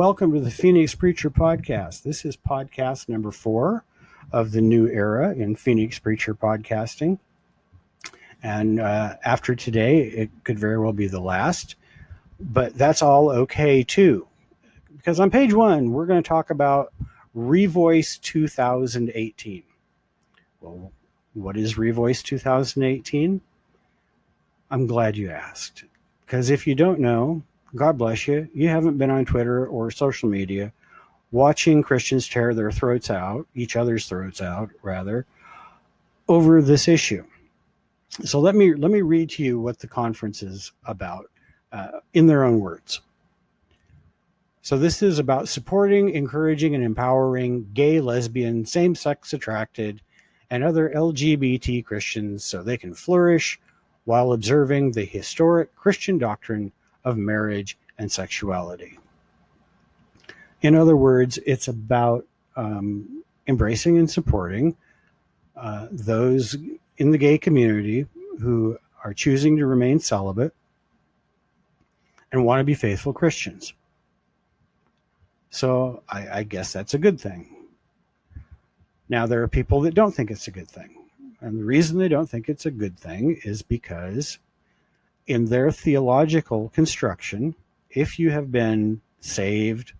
welcome to the Phoenix Preacher Podcast. This is podcast number four of the new era in Phoenix Preacher podcasting. And uh, after today, it could very well be the last, but that's all okay too. Because on page one, we're going to talk about Revoice 2018. Well, what is Revoice 2018? I'm glad you asked. Because if you don't know, God bless you, you haven't been on Twitter or social media watching Christians tear their throats out, each other's throats out, rather, over this issue. So let me let me read to you what the conference is about uh, in their own words. So this is about supporting, encouraging, and empowering gay, lesbian, same-sex attracted, and other LGBT Christians so they can flourish while observing the historic Christian doctrine of marriage and sexuality. In other words, it's about um, embracing and supporting uh, those in the gay community who are choosing to remain celibate and want to be faithful Christians. So I, I, guess that's a good thing. Now, there are people that don't think it's a good thing. And the reason they don't think it's a good thing is because, in their theological construction, if you have been saved,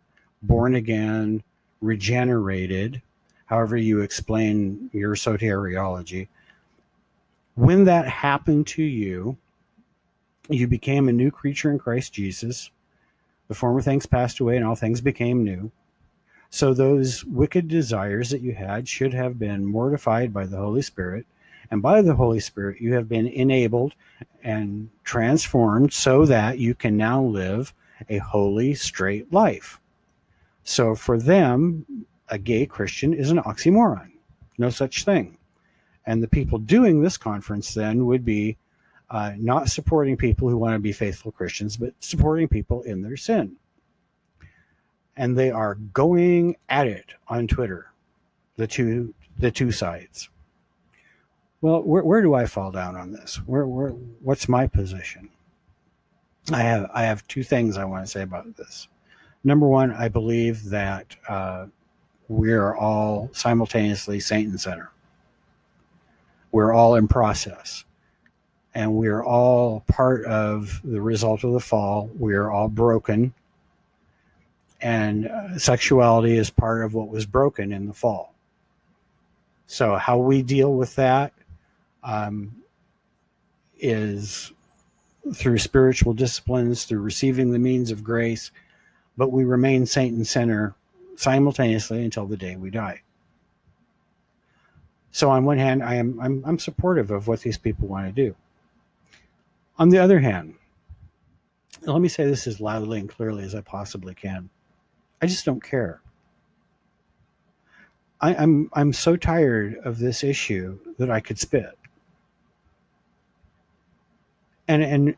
born again, regenerated, however you explain your soteriology, when that happened to you, you became a new creature in Christ Jesus. The former things passed away and all things became new. So those wicked desires that you had should have been mortified by the Holy Spirit. And by the Holy Spirit, you have been enabled and transformed so that you can now live a holy, straight life. So for them, a gay Christian is an oxymoron. No such thing. And the people doing this conference then would be uh, not supporting people who want to be faithful Christians, but supporting people in their sin. And they are going at it on Twitter, the two the two sides. Well, where, where do I fall down on this? Where, where what's my position? I have I have two things I want to say about this. Number one, I believe that uh, we are all simultaneously Saint and sinner. We're all in process, and we are all part of the result of the fall. We are all broken, and uh, sexuality is part of what was broken in the fall. So, how we deal with that um, is through spiritual disciplines, through receiving the means of grace, but we remain saint and sinner simultaneously until the day we die. So on one hand, I am I'm, I'm supportive of what these people want to do. On the other hand, let me say this as loudly and clearly as I possibly can. I just don't care. I, I'm I'm so tired of this issue that I could spit. And and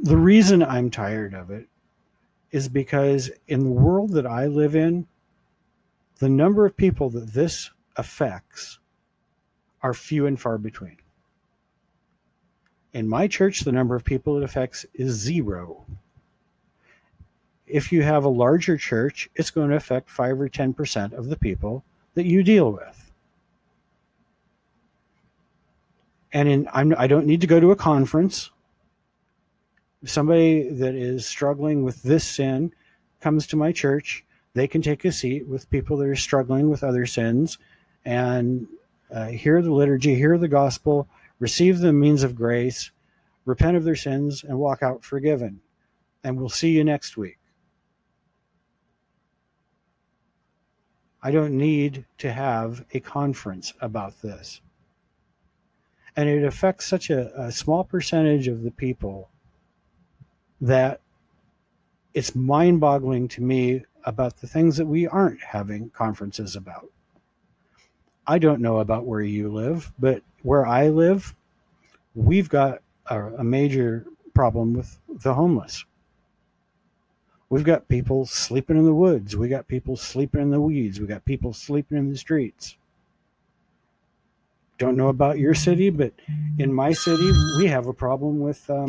the reason I'm tired of it is because in the world that I live in, the number of people that this affects are few and far between. In my church, the number of people it affects is zero. If you have a larger church, it's going to affect 5 or 10% of the people that you deal with. And in, I'm, I don't need to go to a conference somebody that is struggling with this sin comes to my church, they can take a seat with people that are struggling with other sins and uh, hear the liturgy, hear the gospel, receive the means of grace, repent of their sins, and walk out forgiven. And we'll see you next week. I don't need to have a conference about this. And it affects such a, a small percentage of the people that it's mind boggling to me about the things that we aren't having conferences about. I don't know about where you live, but where I live, we've got a, a major problem with the homeless. We've got people sleeping in the woods. We got people sleeping in the weeds. We got people sleeping in the streets. Don't know about your city, but in my city, we have a problem with um,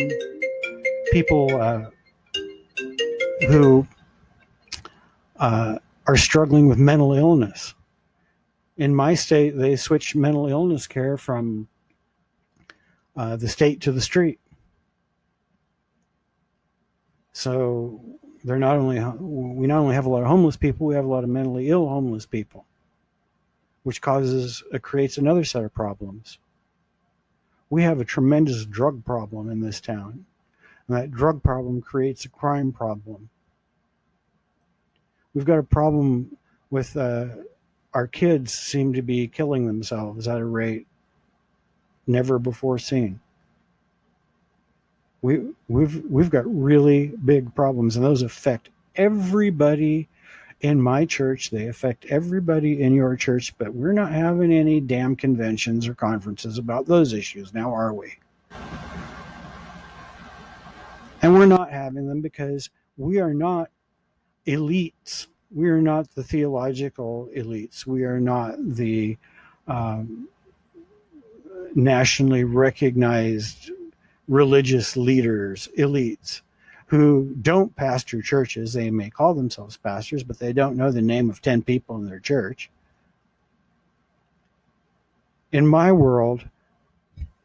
people uh, who uh, are struggling with mental illness. In my state, they switched mental illness care from uh, the state to the street. So they're not only we not only have a lot of homeless people, we have a lot of mentally ill homeless people, which causes uh, creates another set of problems. We have a tremendous drug problem in this town, and that drug problem creates a crime problem. We've got a problem with uh, our kids seem to be killing themselves at a rate never before seen. We, we've we've got really big problems, and those affect everybody in my church. They affect everybody in your church, but we're not having any damn conventions or conferences about those issues now, are we? And we're not having them because we are not elites. We are not the theological elites. We are not the um, nationally recognized religious leaders, elites, who don't pastor churches. They may call themselves pastors, but they don't know the name of 10 people in their church. In my world,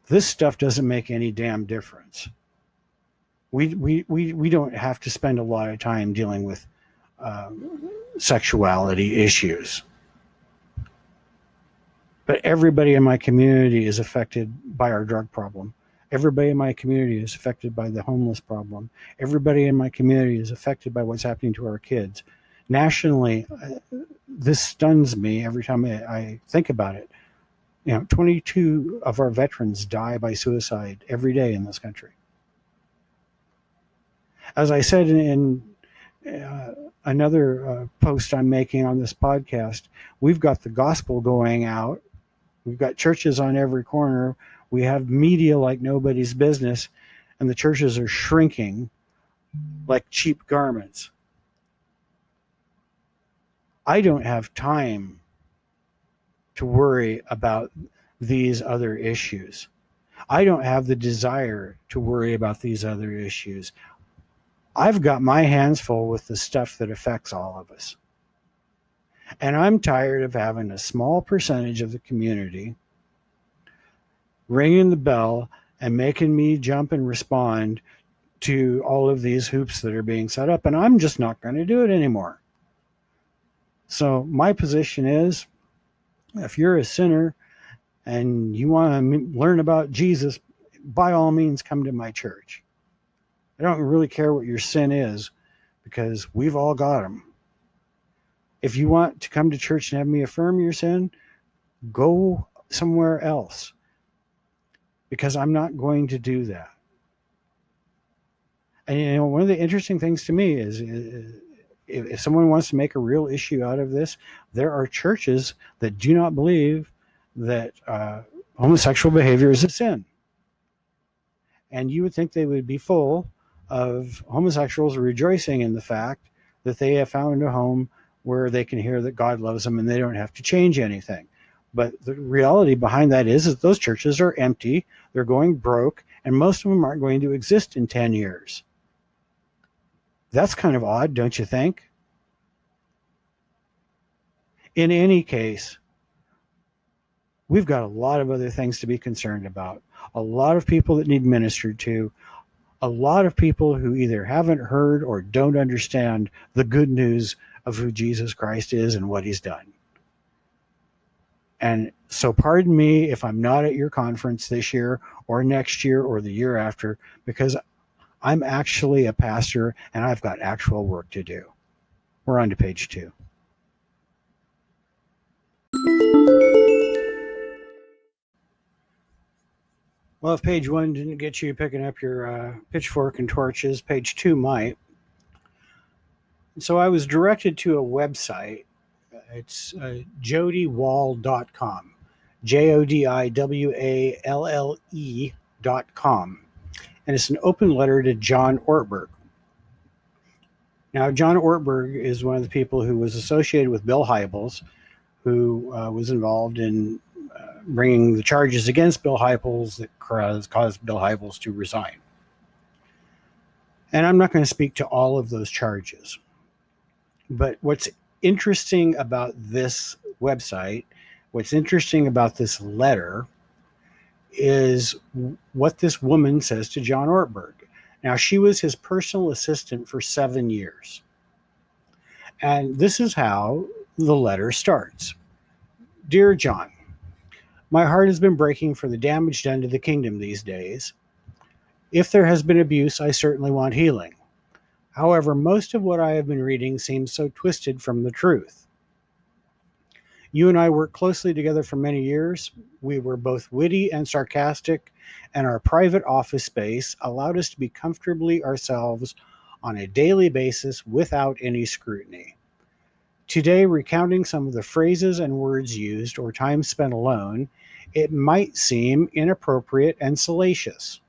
this stuff doesn't make any damn difference. We, we, we, we don't have to spend a lot of time dealing with um, sexuality issues but everybody in my community is affected by our drug problem. Everybody in my community is affected by the homeless problem. Everybody in my community is affected by what's happening to our kids. Nationally, uh, this stuns me every time I, think about it. You know, 22 of our veterans die by suicide every day in this country. As I said in, in uh, another uh, post I'm making on this podcast, we've got the gospel going out We've got churches on every corner. We have media like nobody's business, and the churches are shrinking like cheap garments. I don't have time to worry about these other issues. I don't have the desire to worry about these other issues. I've got my hands full with the stuff that affects all of us. And I'm tired of having a small percentage of the community ringing the bell and making me jump and respond to all of these hoops that are being set up. And I'm just not going to do it anymore. So, my position is if you're a sinner and you want to learn about Jesus, by all means, come to my church. I don't really care what your sin is because we've all got them. If you want to come to church and have me affirm your sin, go somewhere else because I'm not going to do that. And you know, one of the interesting things to me is, is if, someone wants to make a real issue out of this, there are churches that do not believe that uh, homosexual behavior is a sin. And you would think they would be full of homosexuals rejoicing in the fact that they have found a home where they can hear that God loves them and they don't have to change anything. But the reality behind that is that those churches are empty, they're going broke, and most of them aren't going to exist in 10 years. That's kind of odd, don't you think? In any case, we've got a lot of other things to be concerned about. A lot of people that need ministered to, a lot of people who either haven't heard or don't understand the good news of who Jesus Christ is and what he's done. And so, pardon me if I'm not at your conference this year or next year or the year after, because I'm actually a pastor and I've got actual work to do. We're on to page two. Well, if page one didn't get you picking up your uh, pitchfork and torches, page two might. So I was directed to a website. It's uh, jodiwalle.com, J O D I W A L L E.com. And it's an open letter to John Ortberg. Now, John Ortberg is one of the people who was associated with Bill Hybels, who uh, was involved in uh, bringing the charges against Bill Hybels that caused Bill Hybels to resign. And I'm not going to speak to all of those charges. But what's interesting about this website, what's interesting about this letter, is what this woman says to John Ortberg. Now, she was his personal assistant for seven years. And this is how the letter starts Dear John, my heart has been breaking for the damage done to the kingdom these days. If there has been abuse, I certainly want healing. However, most of what I have been reading seems so twisted from the truth. You and I worked closely together for many years. We were both witty and sarcastic, and our private office space allowed us to be comfortably ourselves on a daily basis without any scrutiny. Today, recounting some of the phrases and words used or time spent alone, it might seem inappropriate and salacious.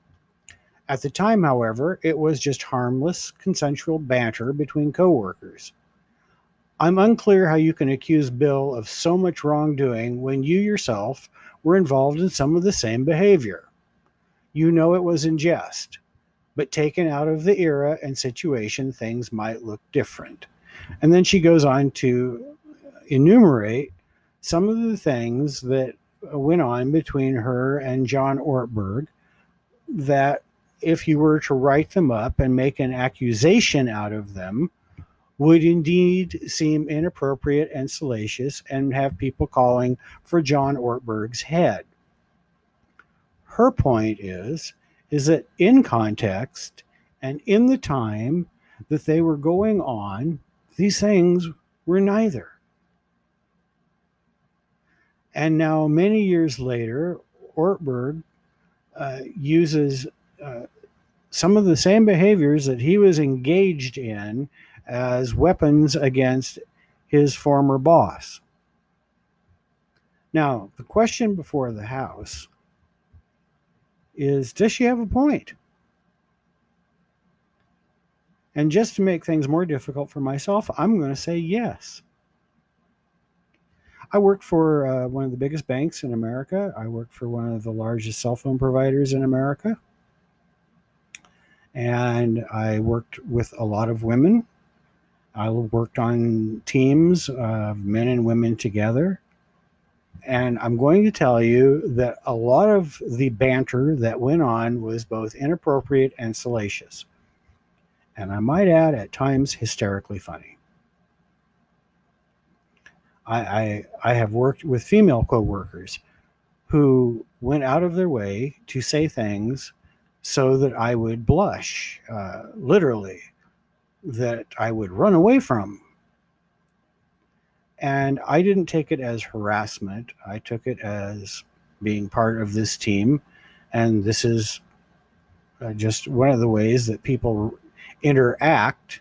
At the time, however, it was just harmless, consensual banter between coworkers. I'm unclear how you can accuse Bill of so much wrongdoing when you yourself were involved in some of the same behavior. You know it was in jest, but taken out of the era and situation, things might look different. And then she goes on to enumerate some of the things that went on between her and John Ortberg that if you were to write them up and make an accusation out of them, would indeed seem inappropriate and salacious and have people calling for John Ortberg's head. Her point is is that in context and in the time that they were going on, these things were neither. And now, many years later, Ortberg uh, uses uh, some of the same behaviors that he was engaged in as weapons against his former boss. Now, the question before the House is Does she have a point? And just to make things more difficult for myself, I'm going to say yes. I work for uh, one of the biggest banks in America. I work for one of the largest cell phone providers in America. And I worked with a lot of women. I worked on teams of men and women together. And I'm going to tell you that a lot of the banter that went on was both inappropriate and salacious. And I might add, at times, hysterically funny. I, I, I have worked with female coworkers who went out of their way to say things so that I would blush, uh, literally, that I would run away from. And I didn't take it as harassment. I took it as being part of this team. And this is uh, just one of the ways that people interact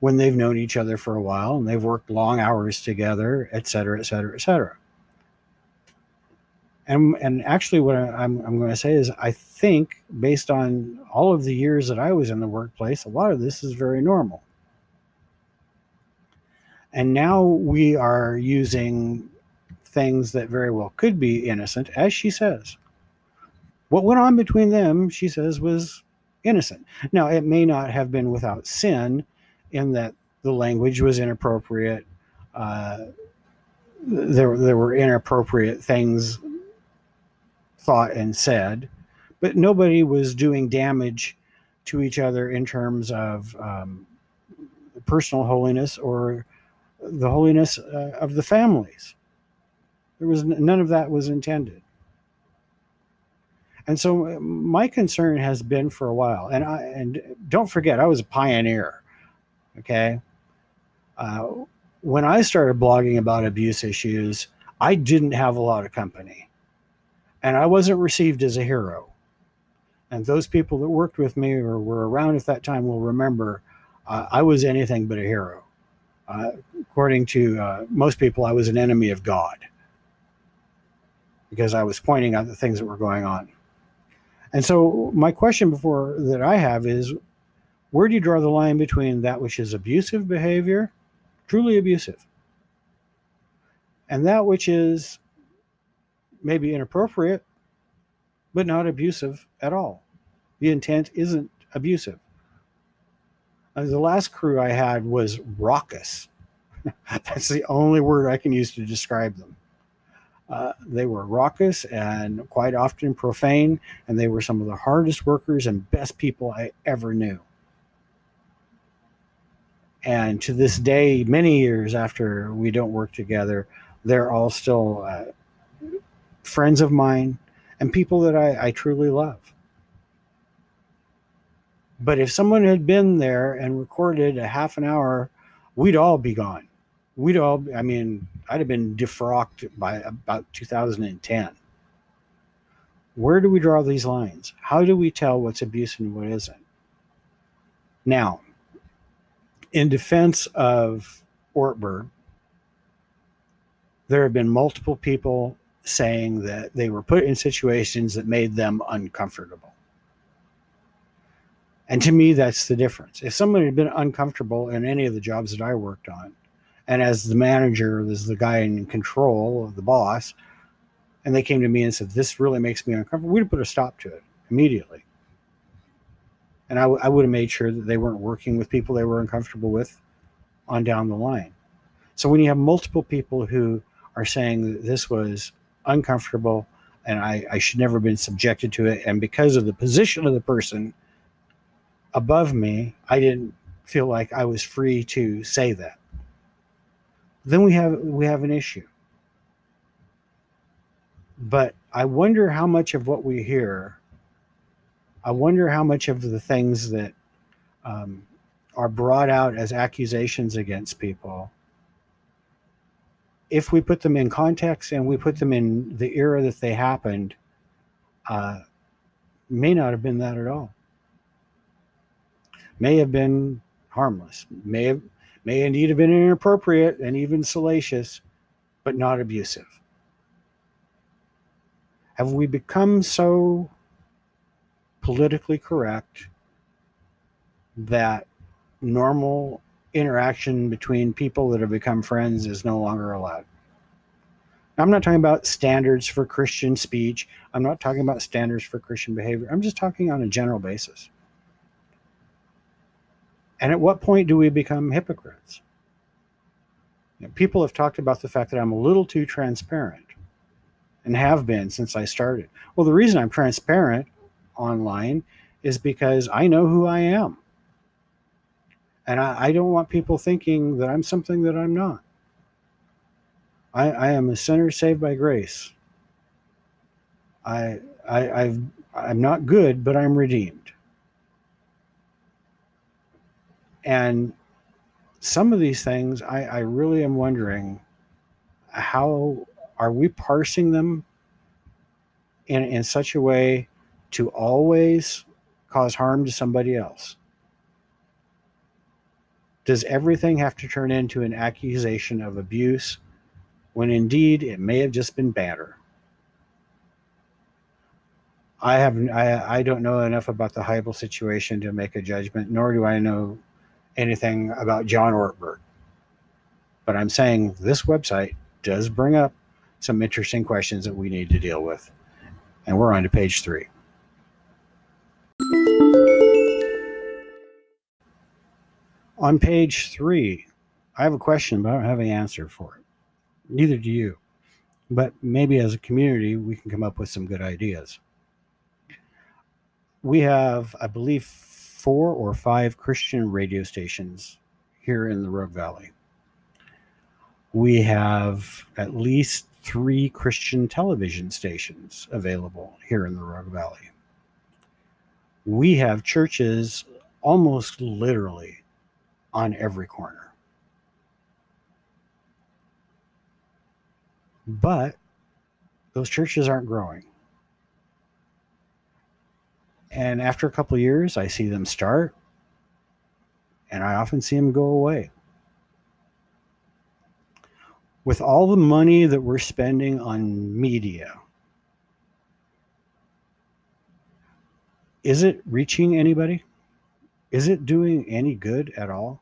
when they've known each other for a while and they've worked long hours together, et cetera, et cetera, et cetera. And, and actually, what I'm, I'm going to say is, I think based on all of the years that I was in the workplace, a lot of this is very normal. And now we are using things that very well could be innocent, as she says. What went on between them, she says, was innocent. Now, it may not have been without sin, in that the language was inappropriate. Uh, there, there were inappropriate things thought and said, but nobody was doing damage to each other in terms of um, personal holiness or the holiness uh, of the families. There was none of that was intended. And so uh, my concern has been for a while, and I and don't forget I was a pioneer. Okay, uh, when I started blogging about abuse issues, I didn't have a lot of company, and I wasn't received as a hero. And those people that worked with me or were around at that time will remember uh, I was anything but a hero. Uh, according to uh, most people, I was an enemy of God because I was pointing out the things that were going on. And so my question before that I have is where do you draw the line between that which is abusive behavior, truly abusive, and that which is maybe inappropriate, but not abusive at all? The intent isn't abusive. Uh, the last crew I had was raucous. That's the only word I can use to describe them. Uh, they were raucous and quite often profane, and they were some of the hardest workers and best people I ever knew. And to this day, many years after we don't work together, they're all still uh, friends of mine and people that I, I truly love. But if someone had been there and recorded a half an hour, we'd all be gone. We'd all, I mean, I'd have been defrocked by about 2010. Where do we draw these lines? How do we tell what's abuse and what isn't? Now, in defense of Ortberg, there have been multiple people saying that they were put in situations that made them uncomfortable. And to me, that's the difference. If someone had been uncomfortable in any of the jobs that I worked on, and as the manager, as the guy in control the boss, and they came to me and said, This really makes me uncomfortable, we'd put a stop to it immediately. And I, w- I would have made sure that they weren't working with people they were uncomfortable with on down the line. So when you have multiple people who are saying that this was uncomfortable and I, I should never have been subjected to it, and because of the position of the person, above me, I didn't feel like I was free to say that. Then we have we have an issue. But I wonder how much of what we hear, I wonder how much of the things that um, are brought out as accusations against people, if we put them in context and we put them in the era that they happened, uh, may not have been that at all may have been harmless, may have may indeed have been inappropriate and even salacious, but not abusive. Have we become so politically correct that normal interaction between people that have become friends is no longer allowed? I'm not talking about standards for Christian speech. I'm not talking about standards for Christian behavior. I'm just talking on a general basis. And at what point do we become hypocrites? You know, people have talked about the fact that I'm a little too transparent and have been since I started. Well, the reason I'm transparent online is because I know who I am. And I, I don't want people thinking that I'm something that I'm not. I, I am a sinner saved by grace. I, I, I've, I'm not good, but I'm redeemed. And some of these things, I, I really am wondering how are we parsing them in, in such a way to always cause harm to somebody else? Does everything have to turn into an accusation of abuse when indeed it may have just been banter? I have I, I don't know enough about the Hybel situation to make a judgment, nor do I know anything about John Ortberg. But I'm saying this website does bring up some interesting questions that we need to deal with. And we're on to page three. On page three, I have a question, but I don't have an answer for it. Neither do you. But maybe as a community, we can come up with some good ideas. We have, I believe, four or five Christian radio stations here in the Rogue Valley. We have at least three Christian television stations available here in the Rogue Valley. We have churches almost literally on every corner. But those churches aren't growing. And after a couple years, I see them start, and I often see them go away. With all the money that we're spending on media, is it reaching anybody? Is it doing any good at all?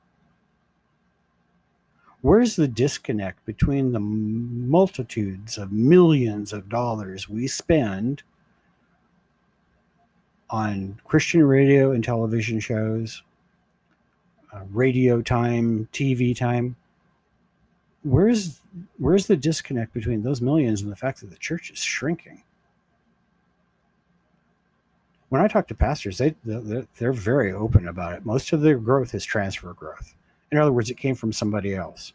Where's the disconnect between the multitudes of millions of dollars we spend on Christian radio and television shows, uh, radio time, TV time, where's where's the disconnect between those millions and the fact that the church is shrinking? When I talk to pastors, they they're very open about it. Most of their growth is transfer growth. In other words, it came from somebody else.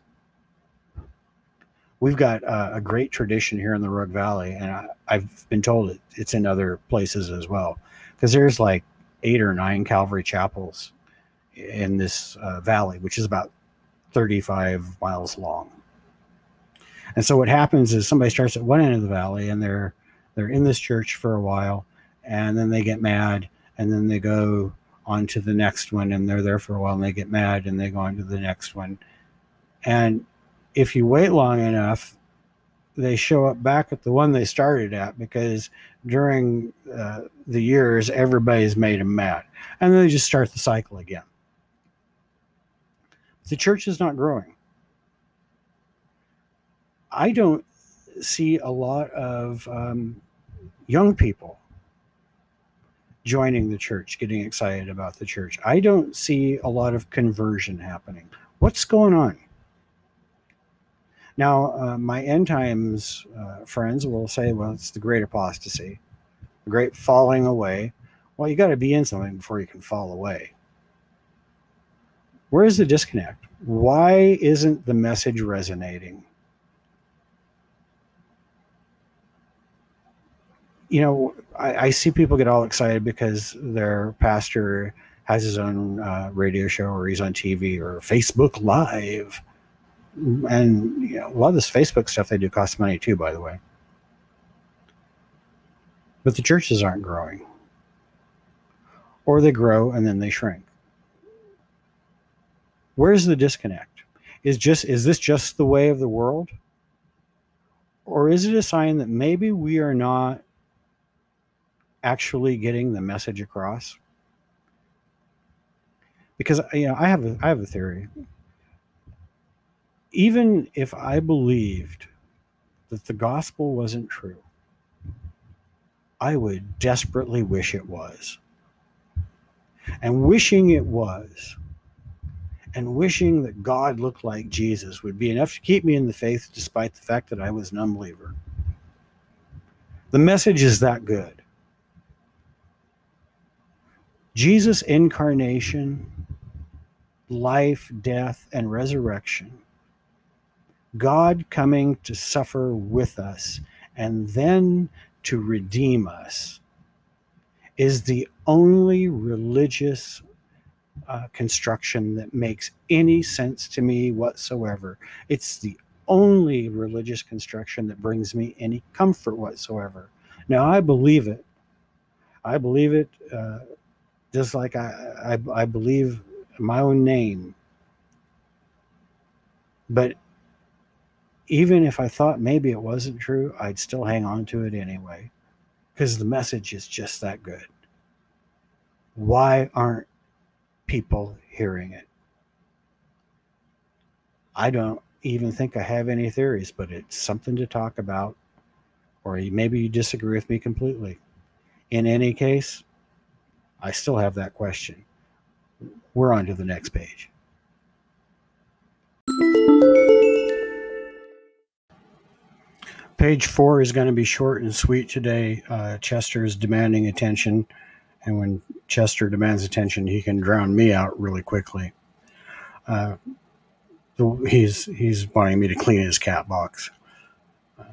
We've got uh, a great tradition here in the Rogue Valley, and I, have been told it, it's in other places as well, because there's like eight or nine Calvary chapels in this uh, valley, which is about 35 miles long. And so what happens is somebody starts at one end of the valley and they're they're in this church for a while and then they get mad and then they go on to the next one and they're there for a while and they get mad and they go on to the next one. And if you wait long enough, they show up back at the one they started at because during uh, the years everybody's made them mad and then they just start the cycle again the church is not growing. I don't see a lot of um, young people joining the church, getting excited about the church. I don't see a lot of conversion happening. What's going on? Now, uh, my end times uh, friends will say, well, it's the great apostasy, the great falling away. Well, you got to be in something before you can fall away. Where is the disconnect? Why isn't the message resonating? You know, I, I see people get all excited because their pastor has his own uh, radio show or he's on TV or Facebook Live. And you know, a lot of this Facebook stuff they do costs money too, by the way. But the churches aren't growing. Or they grow and then they shrink. Where's the disconnect? Is just is this just the way of the world? Or is it a sign that maybe we are not actually getting the message across? Because uh, you know, I have a, I have a theory. Even if I believed that the gospel wasn't true, I would desperately wish it was. And wishing it was and wishing that God looked like Jesus would be enough to keep me in the faith despite the fact that I was an unbeliever. The message is that good. Jesus' incarnation, life, death, and resurrection, God coming to suffer with us and then to redeem us, is the only religious uh, construction that makes any sense to me whatsoever. It's the only religious construction that brings me any comfort whatsoever. Now, I believe it. I believe it uh, just like I, I, I believe my own name. But even if I thought maybe it wasn't true, I'd still hang on to it anyway because the message is just that good. Why aren't people hearing it. I don't even think I have any theories, but it's something to talk about, or maybe you disagree with me completely. In any case, I still have that question. We're on to the next page. Page four is going to be short and sweet today. Uh, Chester is demanding attention and when Chester demands attention, he can drown me out really quickly. Uh, he's he's wanting me to clean his cat box. Uh,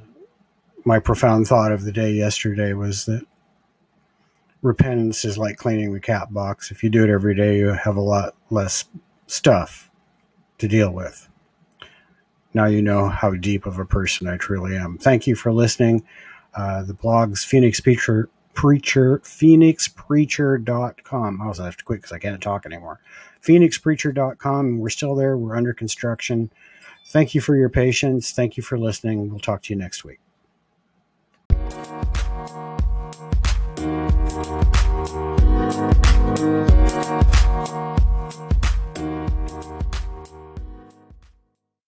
my profound thought of the day yesterday was that repentance is like cleaning the cat box. If you do it every day, you have a lot less stuff to deal with. Now you know how deep of a person I truly am. Thank you for listening. Uh, the blog's Phoenix Preacher Preacher, phoenixpreacher.com. I also have to quit because I can't talk anymore. Phoenixpreacher.com. We're still there. We're under construction. Thank you for your patience. Thank you for listening. We'll talk to you next week.